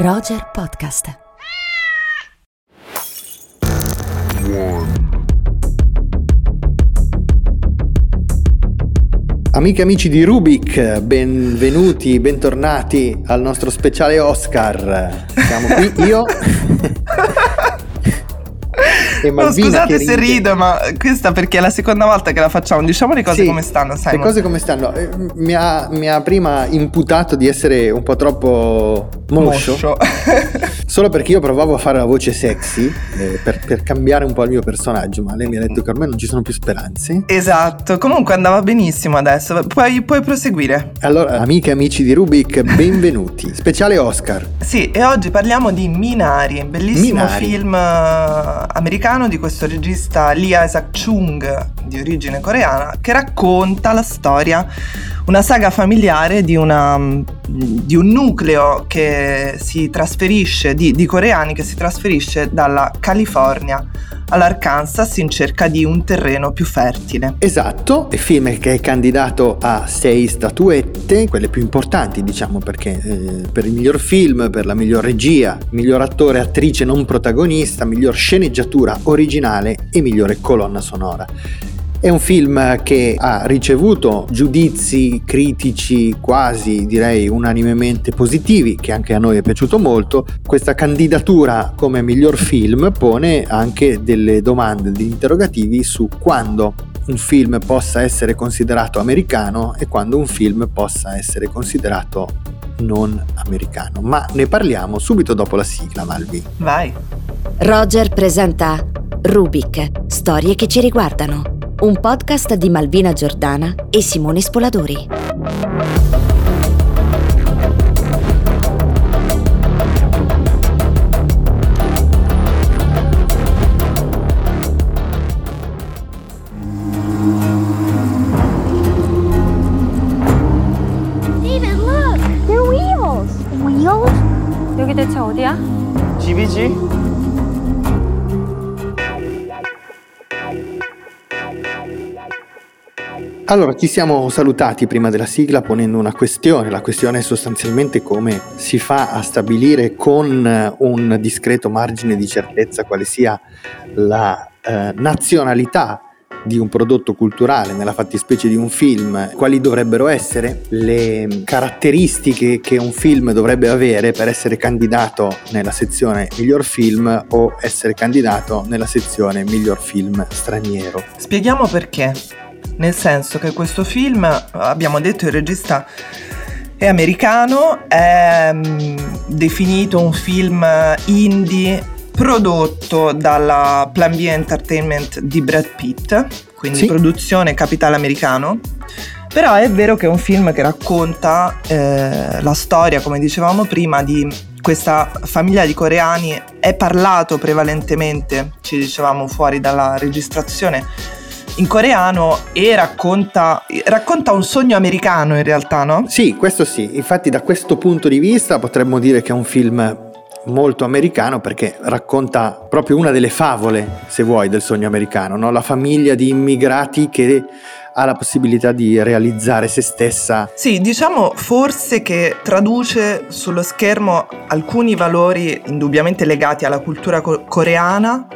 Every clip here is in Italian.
Roger Podcast. Amiche e amici di Rubik, benvenuti, bentornati al nostro speciale Oscar. Siamo qui io e Malvina no, scusate se rido, ma questa perché è la seconda volta che la facciamo. Diciamo le cose sì, come stanno, sai. Le cose come stanno. Eh, mi ha, mi ha, prima imputato di essere un po' troppo moscio. moscio. Solo perché io provavo a fare la voce sexy eh, per, per, cambiare un po' il mio personaggio, ma lei mi ha detto che ormai non ci sono più speranze. Esatto, comunque andava benissimo adesso. Puoi, puoi proseguire. Allora, amiche e amici di Rubik, benvenuti. Speciale Oscar. Sì, e oggi parliamo di Minari, bellissimo Minari. film americano americano di questo regista Lee Isaac Chung di origine coreana che racconta la storia, una saga familiare di, una, di un nucleo che si trasferisce, di, di coreani che si trasferisce dalla California all'Arkansas in cerca di un terreno più fertile. Esatto, il film che è candidato a sei statuette, quelle più importanti diciamo perché eh, per il miglior film, per la miglior regia, miglior attore, attrice non protagonista, miglior sceneggiatura originale e migliore colonna sonora. È un film che ha ricevuto giudizi critici quasi direi unanimemente positivi, che anche a noi è piaciuto molto. Questa candidatura come miglior film pone anche delle domande, degli interrogativi su quando un film possa essere considerato americano e quando un film possa essere considerato non americano. Ma ne parliamo subito dopo la sigla, Malvi. Vai. Roger presenta Rubik, storie che ci riguardano un podcast di Malvina Giordana e Simone Spoladori. Allora, ci siamo salutati prima della sigla ponendo una questione. La questione è sostanzialmente come si fa a stabilire con un discreto margine di certezza quale sia la eh, nazionalità di un prodotto culturale, nella fattispecie di un film, quali dovrebbero essere le caratteristiche che un film dovrebbe avere per essere candidato nella sezione miglior film o essere candidato nella sezione miglior film straniero. Spieghiamo perché nel senso che questo film, abbiamo detto il regista è americano, è um, definito un film indie prodotto dalla Plan B Entertainment di Brad Pitt, quindi sì. produzione capitale americano. Però è vero che è un film che racconta eh, la storia, come dicevamo prima, di questa famiglia di coreani. È parlato prevalentemente, ci dicevamo fuori dalla registrazione, in coreano e racconta, racconta un sogno americano in realtà, no? Sì, questo sì. Infatti da questo punto di vista potremmo dire che è un film molto americano perché racconta proprio una delle favole, se vuoi, del sogno americano, no? la famiglia di immigrati che ha la possibilità di realizzare se stessa. Sì, diciamo forse che traduce sullo schermo alcuni valori indubbiamente legati alla cultura co- coreana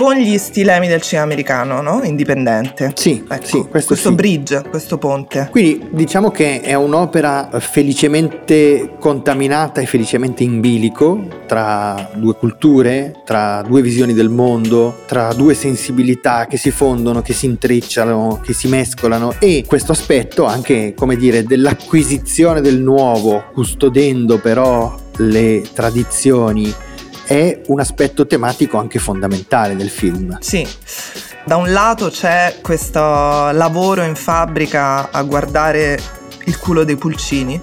con gli stilemi del cinema americano, no? Indipendente. Sì, ecco, sì questo, questo sì. bridge, questo ponte. Quindi diciamo che è un'opera felicemente contaminata e felicemente in bilico tra due culture, tra due visioni del mondo, tra due sensibilità che si fondono, che si intrecciano, che si mescolano e questo aspetto anche, come dire, dell'acquisizione del nuovo, custodendo però le tradizioni è un aspetto tematico anche fondamentale del film. Sì. Da un lato c'è questo lavoro in fabbrica a guardare il culo dei pulcini,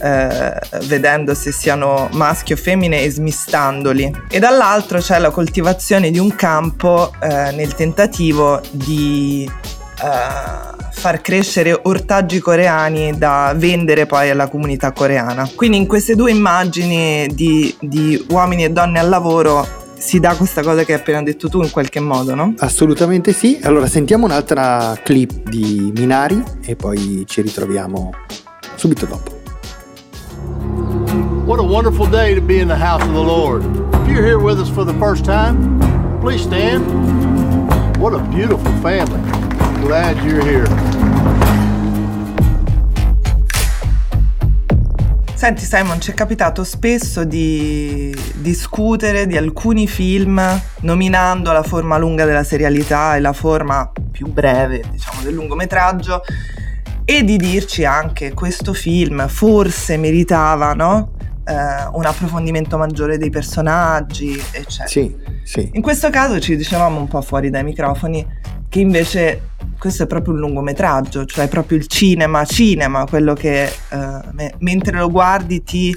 eh, vedendo se siano maschi o femmine e smistandoli, e dall'altro c'è la coltivazione di un campo eh, nel tentativo di eh, far crescere ortaggi coreani da vendere poi alla comunità coreana. Quindi in queste due immagini di, di uomini e donne al lavoro si dà questa cosa che hai appena detto tu in qualche modo, no? Assolutamente sì. Allora sentiamo un'altra clip di Minari e poi ci ritroviamo subito dopo. What a wonderful day to be in the house of the Lord. If you're here with us for the first time, please stand. What a beautiful family. Glad you're here. Senti Simon, ci è capitato spesso di discutere di alcuni film nominando la forma lunga della serialità e la forma più breve, diciamo, del lungometraggio e di dirci anche questo film forse meritava, no? Eh, un approfondimento maggiore dei personaggi, eccetera. Sì, sì. In questo caso ci dicevamo un po' fuori dai microfoni che invece questo è proprio un lungometraggio, cioè proprio il cinema, cinema, quello che eh, me- mentre lo guardi ti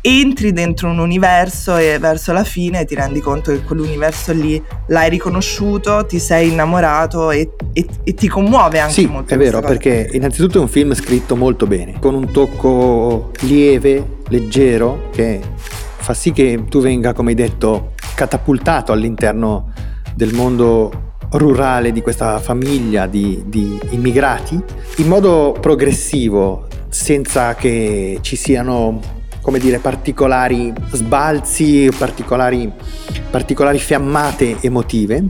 entri dentro un universo e verso la fine ti rendi conto che quell'universo lì l'hai riconosciuto, ti sei innamorato e, e, e ti commuove anche sì, molto. è vero, perché innanzitutto è un film scritto molto bene, con un tocco lieve, leggero, che fa sì che tu venga, come hai detto, catapultato all'interno del mondo rurale di questa famiglia di, di immigrati in modo progressivo, senza che ci siano come dire, particolari sbalzi, particolari, particolari fiammate emotive,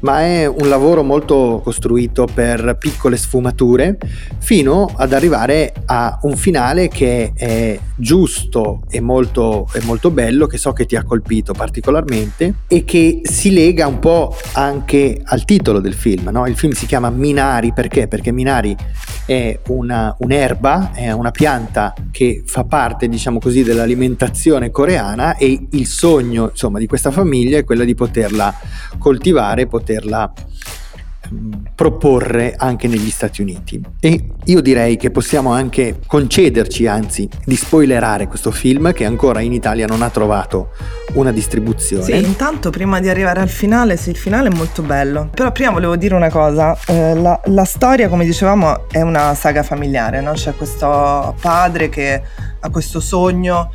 ma è un lavoro molto costruito per piccole sfumature fino ad arrivare a un finale che è giusto e molto, e molto bello, che so che ti ha colpito particolarmente e che si lega un po' anche al titolo del film. No? Il film si chiama Minari perché? Perché Minari è una, un'erba, è una pianta che fa parte, diciamo così, dell'alimentazione coreana e il sogno insomma, di questa famiglia è quello di poterla coltivare, poterla ehm, proporre anche negli Stati Uniti e io direi che possiamo anche concederci anzi di spoilerare questo film che ancora in Italia non ha trovato una distribuzione Sì, intanto prima di arrivare al finale, sì, il finale è molto bello. Però prima volevo dire una cosa, eh, la, la storia, come dicevamo, è una saga familiare, no? C'è questo padre che ha questo sogno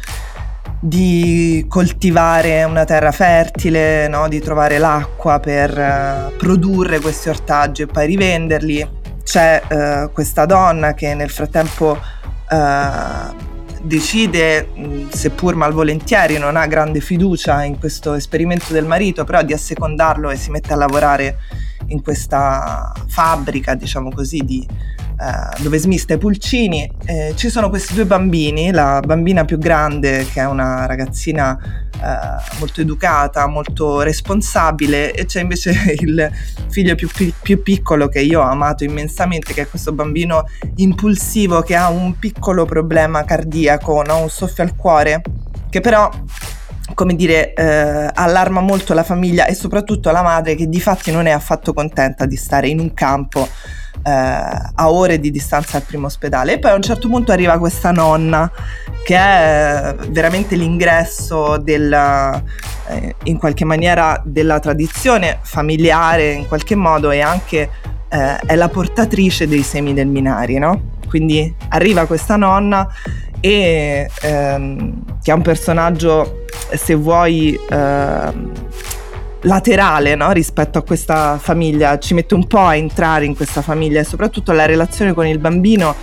di coltivare una terra fertile, no? di trovare l'acqua per eh, produrre questi ortaggi e poi rivenderli. C'è eh, questa donna che nel frattempo eh, decide, seppur malvolentieri, non ha grande fiducia in questo esperimento del marito, però di assecondarlo e si mette a lavorare in questa fabbrica, diciamo così, di, eh, dove smista i pulcini. Eh, ci sono questi due bambini, la bambina più grande che è una ragazzina eh, molto educata, molto responsabile e c'è invece il figlio più, pi- più piccolo che io ho amato immensamente, che è questo bambino impulsivo che ha un piccolo problema cardiaco, no? un soffio al cuore, che però come dire, eh, allarma molto la famiglia e soprattutto la madre che di fatti non è affatto contenta di stare in un campo a ore di distanza dal primo ospedale. E poi a un certo punto arriva questa nonna che è veramente l'ingresso della, eh, in qualche maniera della tradizione familiare, in qualche modo, e anche eh, è la portatrice dei semi del Minari, no? Quindi arriva questa nonna e ehm, che è un personaggio, se vuoi, ehm, laterale no? rispetto a questa famiglia, ci mette un po' a entrare in questa famiglia e soprattutto la relazione con il bambino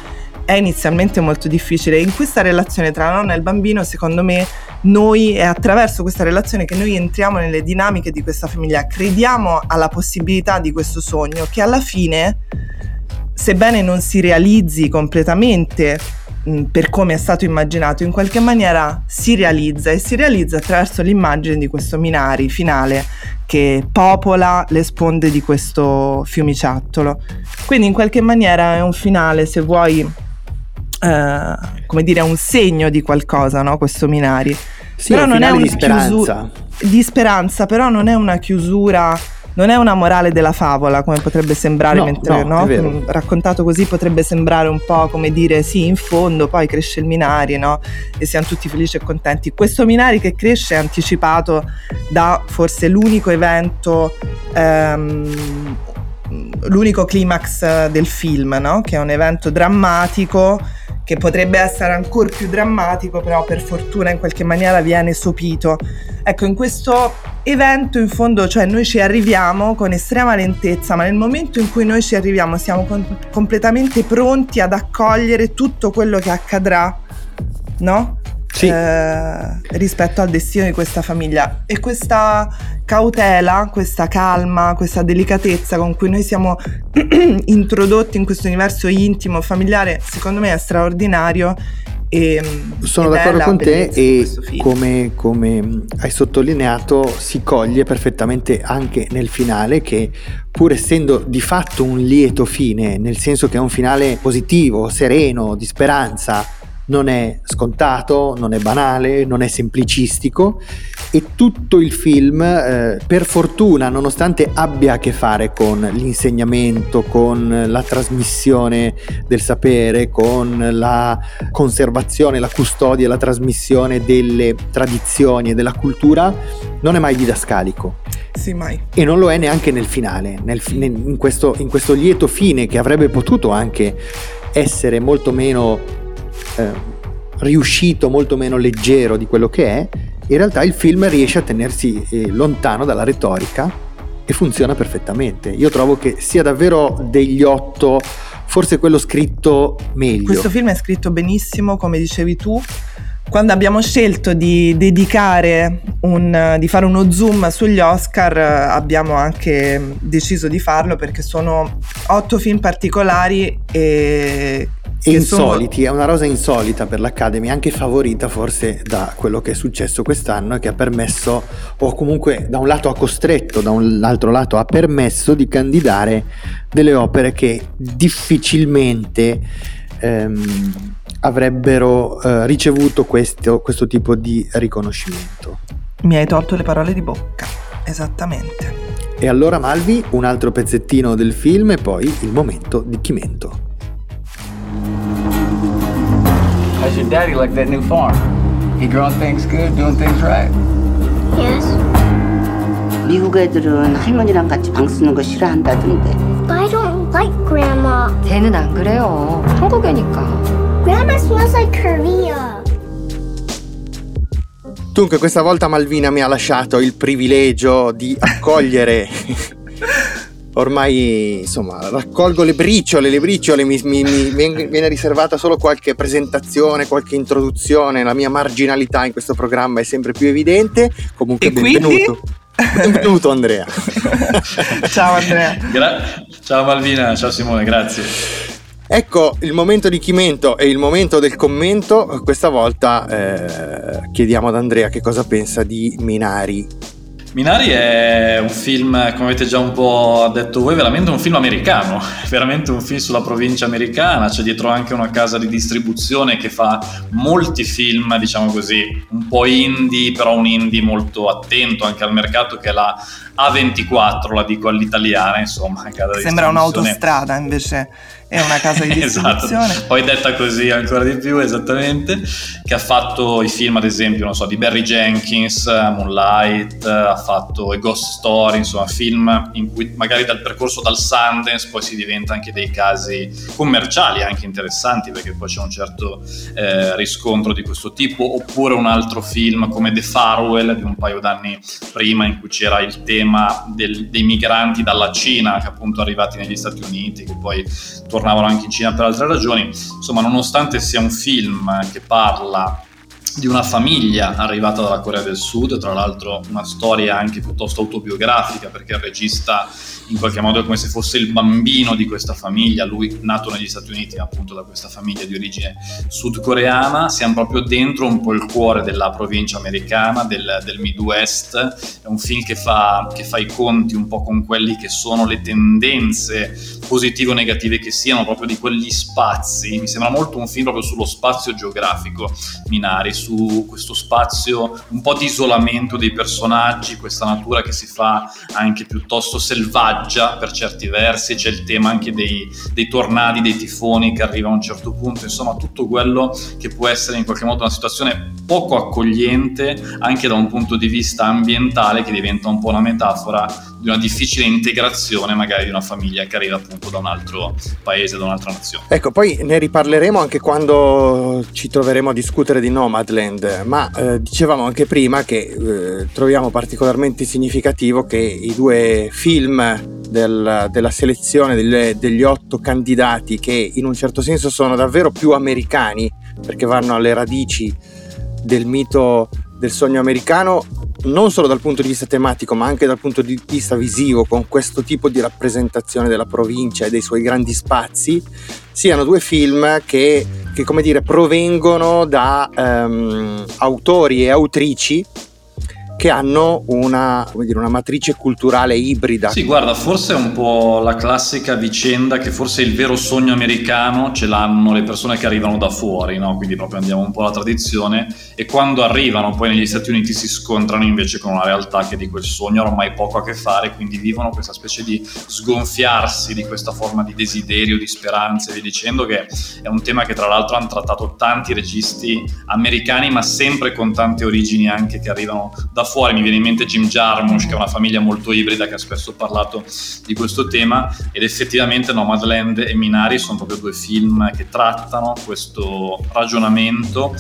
è inizialmente molto difficile. In questa relazione tra la nonna e il bambino, secondo me, noi è attraverso questa relazione che noi entriamo nelle dinamiche di questa famiglia, crediamo alla possibilità di questo sogno che alla fine, sebbene non si realizzi completamente per come è stato immaginato, in qualche maniera si realizza e si realizza attraverso l'immagine di questo Minari finale che popola le sponde di questo fiumiciattolo. Quindi in qualche maniera è un finale, se vuoi, eh, come dire, un segno di qualcosa, no? Questo Minari. Sì, è un finale di speranza. di speranza, però non è una chiusura, non è una morale della favola, come potrebbe sembrare No, mentre no, no? Mm, raccontato così potrebbe sembrare un po' come dire sì, in fondo poi cresce il Minari, no? E siamo tutti felici e contenti. Questo Minari che cresce è anticipato da forse l'unico evento ehm, l'unico climax del film, no? Che è un evento drammatico che potrebbe essere ancora più drammatico, però per fortuna in qualche maniera viene sopito. Ecco, in questo evento in fondo, cioè noi ci arriviamo con estrema lentezza, ma nel momento in cui noi ci arriviamo siamo com- completamente pronti ad accogliere tutto quello che accadrà, no? Sì. eh, rispetto al destino di questa famiglia. E questa cautela, questa calma, questa delicatezza con cui noi siamo introdotti in questo universo intimo, familiare, secondo me è straordinario e, Sono d'accordo con te e come, come, hai sottolineato si coglie perfettamente anche nel finale che pur essendo di fatto un lieto fine, nel senso che è un finale positivo, sereno, di speranza, non è scontato, non è banale, non è semplicistico e tutto il film, eh, per fortuna, nonostante abbia a che fare con l'insegnamento, con la trasmissione del sapere, con la conservazione, la custodia e la trasmissione delle tradizioni e della cultura, non è mai didascalico. Sì, mai. E non lo è neanche nel finale, nel, in, questo, in questo lieto fine che avrebbe potuto anche essere molto meno eh, riuscito, molto meno leggero di quello che è, in realtà il film riesce a tenersi eh, lontano dalla retorica e funziona perfettamente. Io trovo che sia davvero degli otto, forse quello scritto meglio. Questo film è scritto benissimo, come dicevi tu. Quando abbiamo scelto di dedicare un, di fare uno zoom sugli Oscar, abbiamo anche deciso di farlo perché sono otto film particolari e e insoliti, sono... è una rosa insolita per l'Academy, anche favorita forse da quello che è successo quest'anno e che ha permesso, o comunque da un lato ha costretto, da un altro lato ha permesso di candidare delle opere che difficilmente ehm, avrebbero eh, ricevuto questo, questo tipo di riconoscimento. Mi hai tolto le parole di bocca, esattamente. E allora Malvi, un altro pezzettino del film e poi il momento di Chimento. How's your daddy like that new farm? He growing things good, doing things right? Yes. 미국 애들은 할머니랑 같이 방 쓰는 거 싫어한다던데. But I don't like Grandma. 쟤는 안 그래요. 한국애니까. Grandma smells like Korea. Dunque, questa volta Malvina mi ha lasciato il privilegio di accogliere ormai insomma raccolgo le briciole, le briciole mi, mi, mi, viene riservata solo qualche presentazione, qualche introduzione, la mia marginalità in questo programma è sempre più evidente, comunque e benvenuto. Quindi? Benvenuto Andrea. ciao Andrea. Gra- ciao Malvina, ciao Simone, grazie. Ecco il momento di chimento e il momento del commento. Questa volta eh, chiediamo ad Andrea che cosa pensa di Minari Minari è un film, come avete già un po' detto voi, veramente un film americano, veramente un film sulla provincia americana, c'è dietro anche una casa di distribuzione che fa molti film, diciamo così, un po' indie, però un indie molto attento anche al mercato che è la A24, la dico all'italiana, insomma. Sembra un'autostrada invece è una casa di distribuzione. esatto. Poi detta così ancora di più, esattamente, che ha fatto i film, ad esempio, non so, di Barry Jenkins, Moonlight, ha fatto i Ghost Story, insomma, film in cui magari dal percorso dal Sundance poi si diventa anche dei casi commerciali anche interessanti, perché poi c'è un certo eh, riscontro di questo tipo, oppure un altro film come The Farewell di un paio d'anni prima in cui c'era il tema del, dei migranti dalla Cina che appunto arrivati negli Stati Uniti, che poi tornavano anche in Cina per altre ragioni. Insomma, nonostante sia un film che parla di una famiglia arrivata dalla Corea del Sud, tra l'altro una storia anche piuttosto autobiografica perché il regista in qualche modo è come se fosse il bambino di questa famiglia, lui nato negli Stati Uniti appunto da questa famiglia di origine sudcoreana, siamo proprio dentro un po' il cuore della provincia americana, del, del Midwest, è un film che fa, che fa i conti un po' con quelli che sono le tendenze positive o negative che siano proprio di quegli spazi, mi sembra molto un film proprio sullo spazio geografico Minari, su questo spazio un po' di isolamento dei personaggi, questa natura che si fa anche piuttosto selvaggia per certi versi, c'è il tema anche dei, dei tornadi, dei tifoni che arriva a un certo punto, insomma tutto quello che può essere in qualche modo una situazione poco accogliente anche da un punto di vista ambientale che diventa un po' una metafora di una difficile integrazione magari di una famiglia che arriva appunto da un altro paese, da un'altra nazione. Ecco, poi ne riparleremo anche quando ci troveremo a discutere di Nomadland, ma eh, dicevamo anche prima che eh, troviamo particolarmente significativo che i due film del, della selezione delle, degli otto candidati che in un certo senso sono davvero più americani perché vanno alle radici del mito del sogno americano non solo dal punto di vista tematico ma anche dal punto di vista visivo con questo tipo di rappresentazione della provincia e dei suoi grandi spazi siano due film che, che come dire provengono da um, autori e autrici che hanno una, dire, una, matrice culturale ibrida. Sì, guarda, forse è un po' la classica vicenda che forse il vero sogno americano ce l'hanno le persone che arrivano da fuori, no? quindi proprio andiamo un po' alla tradizione e quando arrivano poi negli Stati Uniti si scontrano invece con una realtà che di quel sogno ormai poco a che fare, quindi vivono questa specie di sgonfiarsi di questa forma di desiderio, di speranza e via dicendo, che è un tema che tra l'altro hanno trattato tanti registi americani, ma sempre con tante origini anche che arrivano da fuori, mi viene in mente Jim Jarmusch che è una famiglia molto ibrida che ha spesso parlato di questo tema. Ed effettivamente Nomadland e Minari sono proprio due film che trattano questo ragionamento.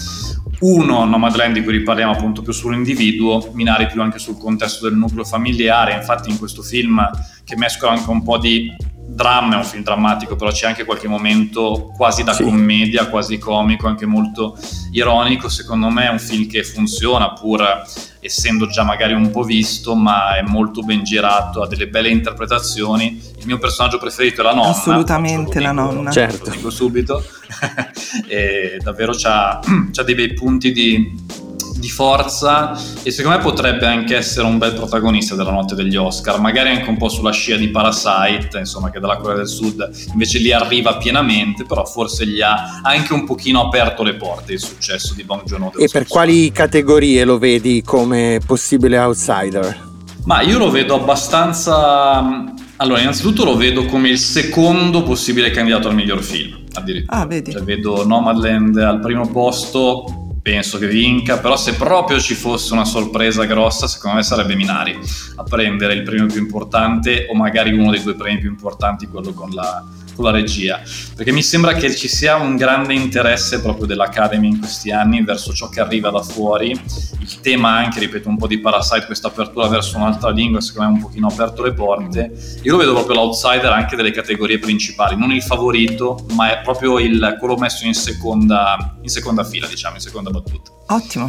Uno Nomadland di cui riparliamo appunto più sull'individuo, Minari più anche sul contesto del nucleo familiare, infatti in questo film che mescola anche un po' di dramma, è un film drammatico, però c'è anche qualche momento quasi da sì. commedia, quasi comico, anche molto ironico, secondo me è un film che funziona pur essendo già magari un po' visto, ma è molto ben girato, ha delle belle interpretazioni. Il mio personaggio preferito è la nonna. Assolutamente la dico, nonna. Certo. Lo dico subito. e davvero c'ha, c'ha dei bei punti di di forza e secondo me potrebbe anche essere un bel protagonista della notte degli Oscar, magari anche un po' sulla scia di Parasite, insomma che dalla Corea del Sud invece lì arriva pienamente, però forse gli ha anche un pochino aperto le porte il successo di Bong Joon-ho. E per quali categorie lo vedi come possibile outsider? Ma io lo vedo abbastanza... Allora, innanzitutto lo vedo come il secondo possibile candidato al miglior film, addirittura. Ah, vedi. Cioè, vedo Nomadland al primo posto, penso che vinca, però se proprio ci fosse una sorpresa grossa, secondo me sarebbe Minari a prendere il premio più importante o magari uno dei due premi più importanti, quello con la con la regia, perché mi sembra che ci sia un grande interesse proprio dell'Academy in questi anni verso ciò che arriva da fuori, il tema anche, ripeto, un po' di Parasite, questa apertura verso un'altra lingua, secondo me ha un pochino aperto le porte, io lo vedo proprio l'outsider anche delle categorie principali, non il favorito, ma è proprio il, quello messo in seconda, in seconda fila, diciamo, in seconda battuta. Ottimo.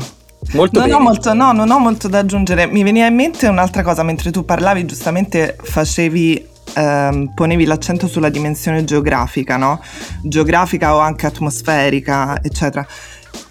Molto non. Ho molto, no, non ho molto da aggiungere. Mi veniva in mente un'altra cosa, mentre tu parlavi, giustamente facevi ehm, ponevi l'accento sulla dimensione geografica, no? Geografica o anche atmosferica, eccetera.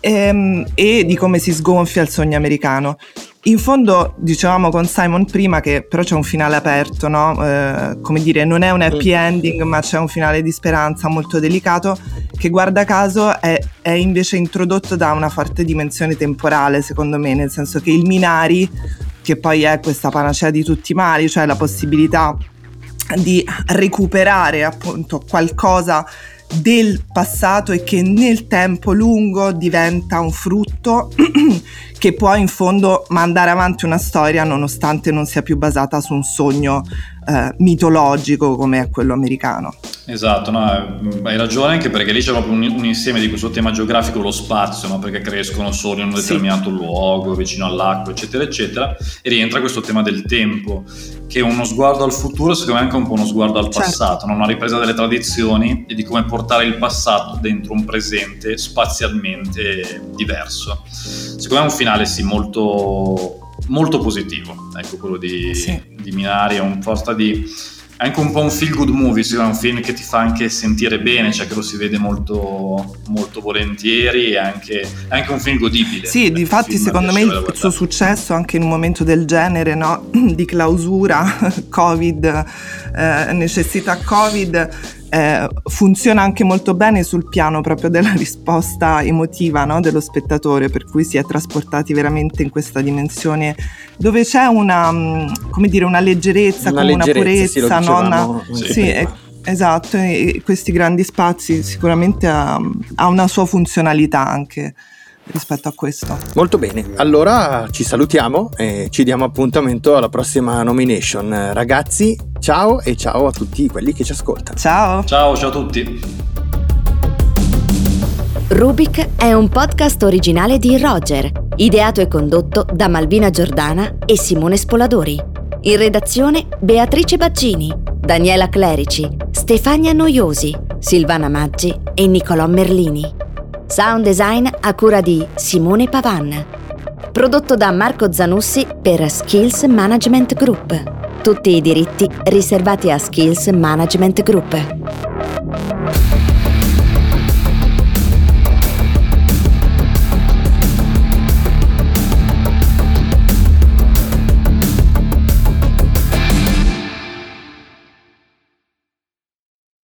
E, ehm, e di come si sgonfia il sogno americano. In fondo, dicevamo con Simon prima che però c'è un finale aperto, no? Eh, come dire, non è un happy ending, ma c'è un finale di speranza molto delicato che guarda caso è, è invece introdotto da una forte dimensione temporale, secondo me, nel senso che il Minari, che poi è questa panacea di tutti i mali, cioè la possibilità di recuperare appunto qualcosa del passato e che nel tempo lungo diventa un frutto che può in fondo mandare avanti una storia nonostante non sia più basata su un sogno eh, mitologico come è quello americano. Esatto, no, hai ragione anche perché lì c'è proprio un, un, insieme di questo tema geografico, lo spazio, no? perché crescono solo in un determinato sì. luogo, vicino all'acqua, eccetera, eccetera, e rientra questo tema del tempo, che è uno sguardo al futuro, secondo me è anche un po' uno sguardo al certo. passato, no? una ripresa delle tradizioni e di come portare il passato dentro un presente spazialmente diverso. Secondo me è un finale sì molto molto positivo, ecco quello di, sì. Di Minari, è un forza di anche un po' un feel good movie, è un film che ti fa anche sentire bene, cioè che lo si vede molto, molto volentieri, è anche, è anche un film godibile. Sì, difatti secondo me il suo successo anche in un momento del genere, no? di clausura, Covid, eh, necessità Covid, eh, funziona anche molto bene sul piano proprio della risposta emotiva no? dello spettatore, per cui si è trasportati veramente in questa dimensione dove c'è una, mm, come dire, una leggerezza, una, una purezza, sì, no? sì, sì è, esatto, questi grandi spazi sicuramente ha, ha una sua funzionalità anche rispetto a questo. Molto bene, allora ci salutiamo e ci diamo appuntamento alla prossima nomination. Ragazzi, ciao e ciao a tutti quelli che ci ascoltano. Ciao. Ciao, ciao a tutti. Rubik è un podcast originale di Roger, ideato e condotto da Malvina Giordana e Simone Spoladori. In redazione Beatrice Baccini, Daniela Clerici, Stefania Noiosi, Silvana Maggi e Nicolò Merlini. Sound design a cura di Simone Pavan. Prodotto da Marco Zanussi per Skills Management Group. Tutti i diritti riservati a Skills Management Group.